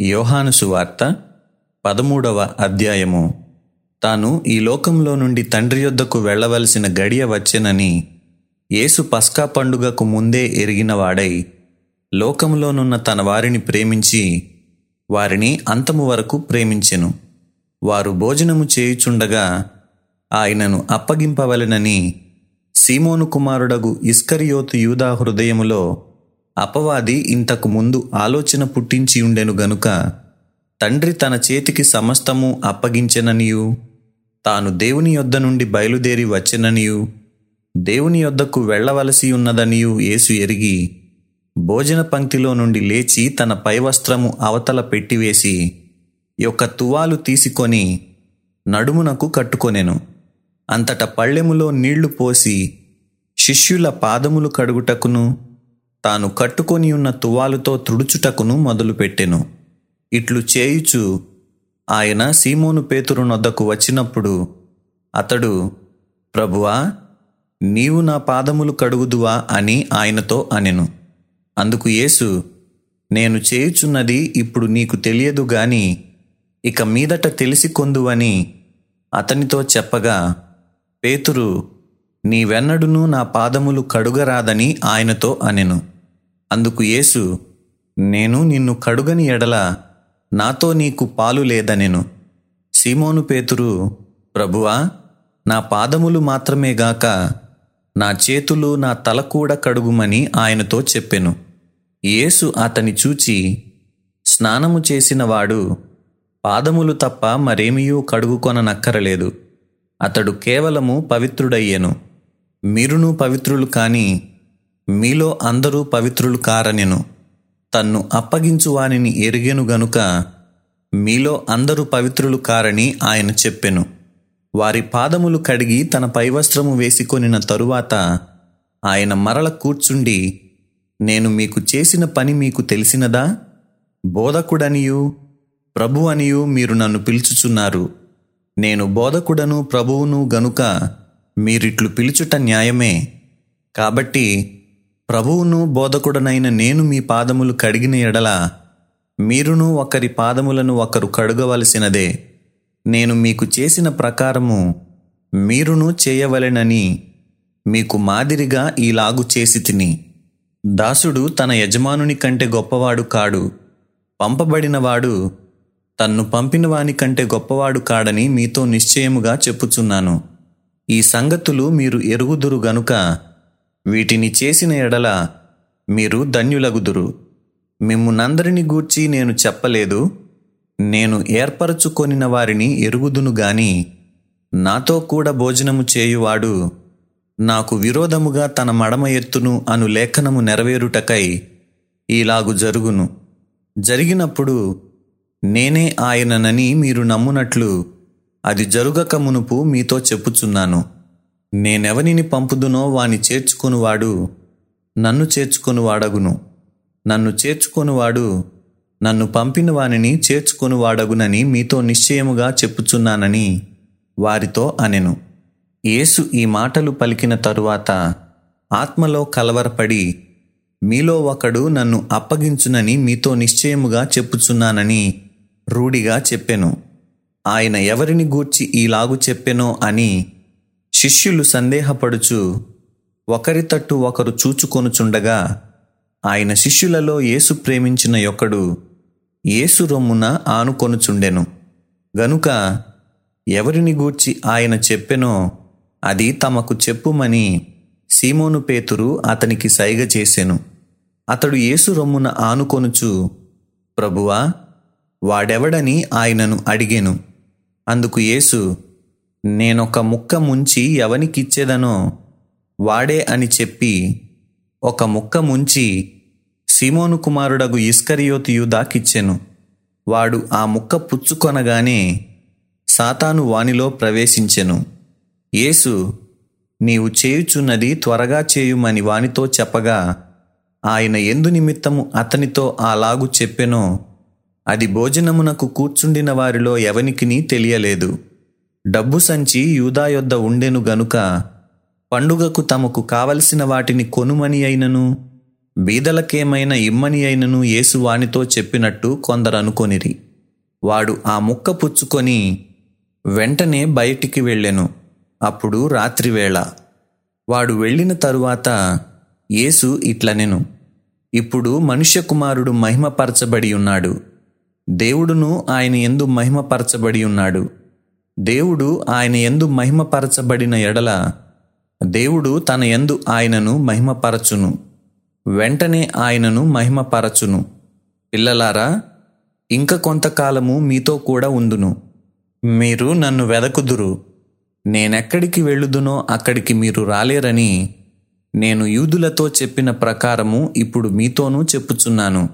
యోహాను సువార్త పదమూడవ అధ్యాయము. తాను ఈ లోకంలో నుండి తండ్రి యొద్దకు వెళ్ళవలసిన గడియ వచ్చెనని యేసు పస్కా పండుగకు ముందే ఎరిగినవాడై లోకంలోనున్న తన వారిని ప్రేమించి వారిని అంతము వరకు ప్రేమించెను. వారు భోజనము చేయుచుండగా ఆయనను అప్పగింపవలెనని సీమోను కుమారుడగు ఇస్కరియోతు యూదా హృదయములో అపవాది ఇంతకు ముందు ఆలోచన పుట్టించి ఉండెను గనుక తండ్రి తన చేతికి సమస్తము అప్పగించెననియు తాను దేవుని యొద్ద నుండి బయలుదేరి వచ్చెననియు దేవుని యొద్దకు వెళ్ళవలసి ఉన్నదనియు యేసు ఎరిగి భోజన పంక్తిలో నుండి లేచి తన పైవస్త్రము అవతల పెట్టివేసి యొక్క తువాలు తీసుకొని నడుమునకు కట్టుకొనెను. అంతట పళ్ళెములో నీళ్ళు పోసి శిష్యుల పాదములు కడుగుటకును తాను కట్టుకొని ఉన్న తువాలుతో తుడుచుటకును మొదలుపెట్టెను. ఇట్లు చేయుచు ఆయన సీమోను పేతురు నొద్దకు వచ్చినప్పుడు అతడు ప్రభువా నీవు నా పాదములు కడుగుదువా? అని ఆయనతో అనెను. అందుకు యేసు నేను చేయుచున్నది ఇప్పుడు నీకు తెలియదు గాని ఇక మీదట తెలిసి కొందువని అతనితో చెప్పగా పేతురు నీవెన్నడునూ నా పాదములు కడుగరాదని ఆయనతో అనెను. అందుకు యేసు నేను నిన్ను కడుగని ఎడల నాతో నీకు పాలు లేదనెను. సీమోను పేతురు ప్రభువా నా పాదములు మాత్రమే గాక నా చేతులు నా తల కూడా కడుగుమని ఆయనతో చెప్పెను. యేసు అతని చూచి స్నానము చేసినవాడు పాదములు తప్ప మరేమియూ కడుగుకొననక్కరలేదు. అతడు కేవలము పవిత్రుడయ్యెను. మీరును పవిత్రులు కానీ మీలో అందరూ పవిత్రులు కారనెను. తన్ను అప్పగించు వానిని ఎరిగెను గనుక మీలో అందరూ పవిత్రులు కారని ఆయన చెప్పెను. వారి పాదములు కడిగి తన పైవస్త్రము వేసుకొనిన తరువాత ఆయన మరల కూర్చుండి నేను మీకు చేసిన పని మీకు తెలిసినదా? బోధకుడనియు ప్రభు అనియు మీరు నన్ను పిలుచుచున్నారు. నేను బోధకుడను ప్రభువును గనుక మీరిట్లు పిలుచుట న్యాయమే. కాబట్టి ప్రభువును బోధకుడనైన నేను మీ పాదములు కడిగిన ఎడల మీరును ఒకరి పాదములను ఒకరు కడుగవలసినదే. నేను మీకు చేసిన ప్రకారము మీరును చేయవలెనని మీకు మాదిరిగా ఈలాగు చేసి తిని. దాసుడు తన యజమానుని కంటే గొప్పవాడు కాడు. పంపబడినవాడు తన్ను పంపిన వాని కంటే గొప్పవాడు కాడని మీతో నిశ్చయముగా చెప్పుచున్నాను. ఈ సంగతులు మీరు ఎరుగుదురు గనుక వీటిని చేసిన ఎడల మీరు ధన్యులగుదురు. మిమ్మునందరిని గూర్చి నేను చెప్పలేదు. నేను ఏర్పరచుకొనిన వారిని ఎరుగుదును గాని నాతో కూడా భోజనము చేయువాడు నాకు విరోధముగా తన మడమ ఎత్తును అను లేఖనము నెరవేరుటకై ఇలాగు జరుగును. జరిగినప్పుడు నేనే ఆయననని మీరు నమ్మునట్లు అది జరుగక మునుపు మీతో చెప్పుచున్నాను. నేనెవనిని పంపుదునో వాని చేర్చుకొనువాడు నన్ను చేర్చుకొనువాడగును. నన్ను చేర్చుకొనువాడు నన్ను పంపిన వానిని చేర్చుకొనువాడగునని మీతో నిశ్చయముగా చెప్పుచున్నానని వారితో అనెను. యేసు ఈ మాటలు పలికిన తరువాత ఆత్మలో కలవరపడి మీలో ఒకడు నన్ను అప్పగించునని మీతో నిశ్చయముగా చెప్పుచున్నానని రూఢిగా చెప్పెను. ఆయన ఎవరిని గూర్చి ఈలాగు చెప్పెనో అని శిష్యులు సందేహపడుచు ఒకరి తట్టు ఒకరు చూచుకొనుచుండగా ఆయన శిష్యులలో యేసు ప్రేమించిన యొక్కడు యేసు రొమ్మున ఆనుకొనుచుండెను. గనుక ఎవరిని గూర్చి ఆయన చెప్పెనో అది తమకు చెప్పుమని సీమోను పేతురు అతనికి సైగ చేసెను. అతడు యేసు రొమ్మున ఆనుకొనుచు ప్రభువా వాడెవడని ఆయనను అడిగెను. అందుకు యేసు నేనొక ముక్క ముంచి ఎవనికిచ్చేదనో వాడే అని చెప్పి ఒక ముక్క ముంచి సీమోను కుమారుడగు ఇస్కరియోతు యూదాకిచ్చెను వాడు ఆ ముక్క పుచ్చుకొనగానే సాతాను వానిలో ప్రవేశించెను. యేసు నీవు చేయుచున్నది త్వరగా చేయుమని వానితో చెప్పగా ఆయన ఎందు నిమిత్తము అతనితో అలాగు చెప్పెనో అది భోజనమునకు కూర్చుండిన వారిలో ఎవనికిని తెలియలేదు. డబ్బు సంచి యూదా యొద్ద ఉండెను గనుక పండుగకు తమకు కావలసిన వాటిని కొనుమని అయినను బీదలకేమైనా ఇమ్మని అయినను యేసు వానితో చెప్పినట్టు కొందరు అనుకొనిరి. వాడు ఆ ముక్క పుచ్చుకొని వెంటనే బయటికి వెళ్ళెను. అప్పుడు రాత్రివేళ వాడు వెళ్ళిన తరువాత యేసు ఇట్లనెను. ఇప్పుడు మనుష్య కుమారుడు మహిమపరచబడి ఉన్నాడు. దేవుడును ఆయన ఎందు మహిమపరచబడి ఉన్నాడు. దేవుడు ఆయన ఎందు మహిమపరచబడిన ఎడల దేవుడు తన ఎందు ఆయనను మహిమపరచును. వెంటనే ఆయనను మహిమపరచును. పిల్లలారా ఇంక కొంతకాలము మీతో కూడా ఉందును. మీరు నన్ను వెదకుదురు. నేనెక్కడికి వెళ్ళుదునో అక్కడికి మీరు రాలేరని నేను యూదులతో చెప్పిన ప్రకారము ఇప్పుడు మీతోనూ చెప్పుచున్నాను.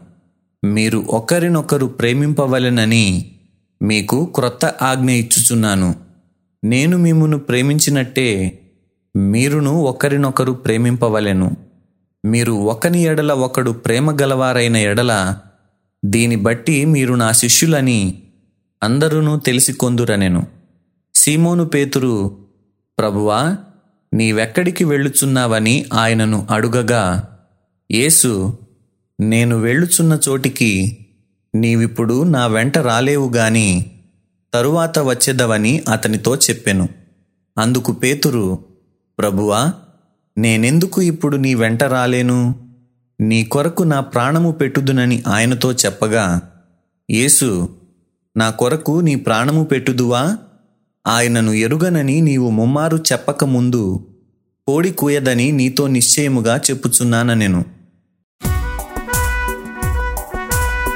మీరు ఒకరినొకరు ప్రేమింపవలెనని మీకు క్రొత్త ఆజ్ఞ ఇచ్చుచున్నాను. నేను మిమ్మును ప్రేమించినట్టే మీరును ఒకరినొకరు ప్రేమింపవలెను. మీరు ఒకని ఎడల ఒకడు ప్రేమ గలవారైన ఎడల దీని బట్టి మీరు నా శిష్యులని అందరూ తెలిసి కొందురనెను సీమోను పేతురు ప్రభువా నీవెక్కడికి వెళ్ళుచున్నావని ఆయనను అడుగగా యేసు నేను వెళ్ళుచున్న చోటికి నీవిప్పుడు నా వెంట రాలేవు గాని తరువాత వచ్చేదవని అతనితో చెప్పెను. అందుకు పేతురు ప్రభువా నేనెందుకు ఇప్పుడు నీ వెంట రాలేను? నీ కొరకు నా ప్రాణము పెట్టుదునని ఆయనతో చెప్పగా యేసు నా కొరకు నీ ప్రాణము పెట్టుదువా? ఆయనను ఎరుగనని నీవు ముమ్మారు చెప్పకముందు కోడి కూయదని నీతో నిశ్చయముగా చెప్పుచున్నానెను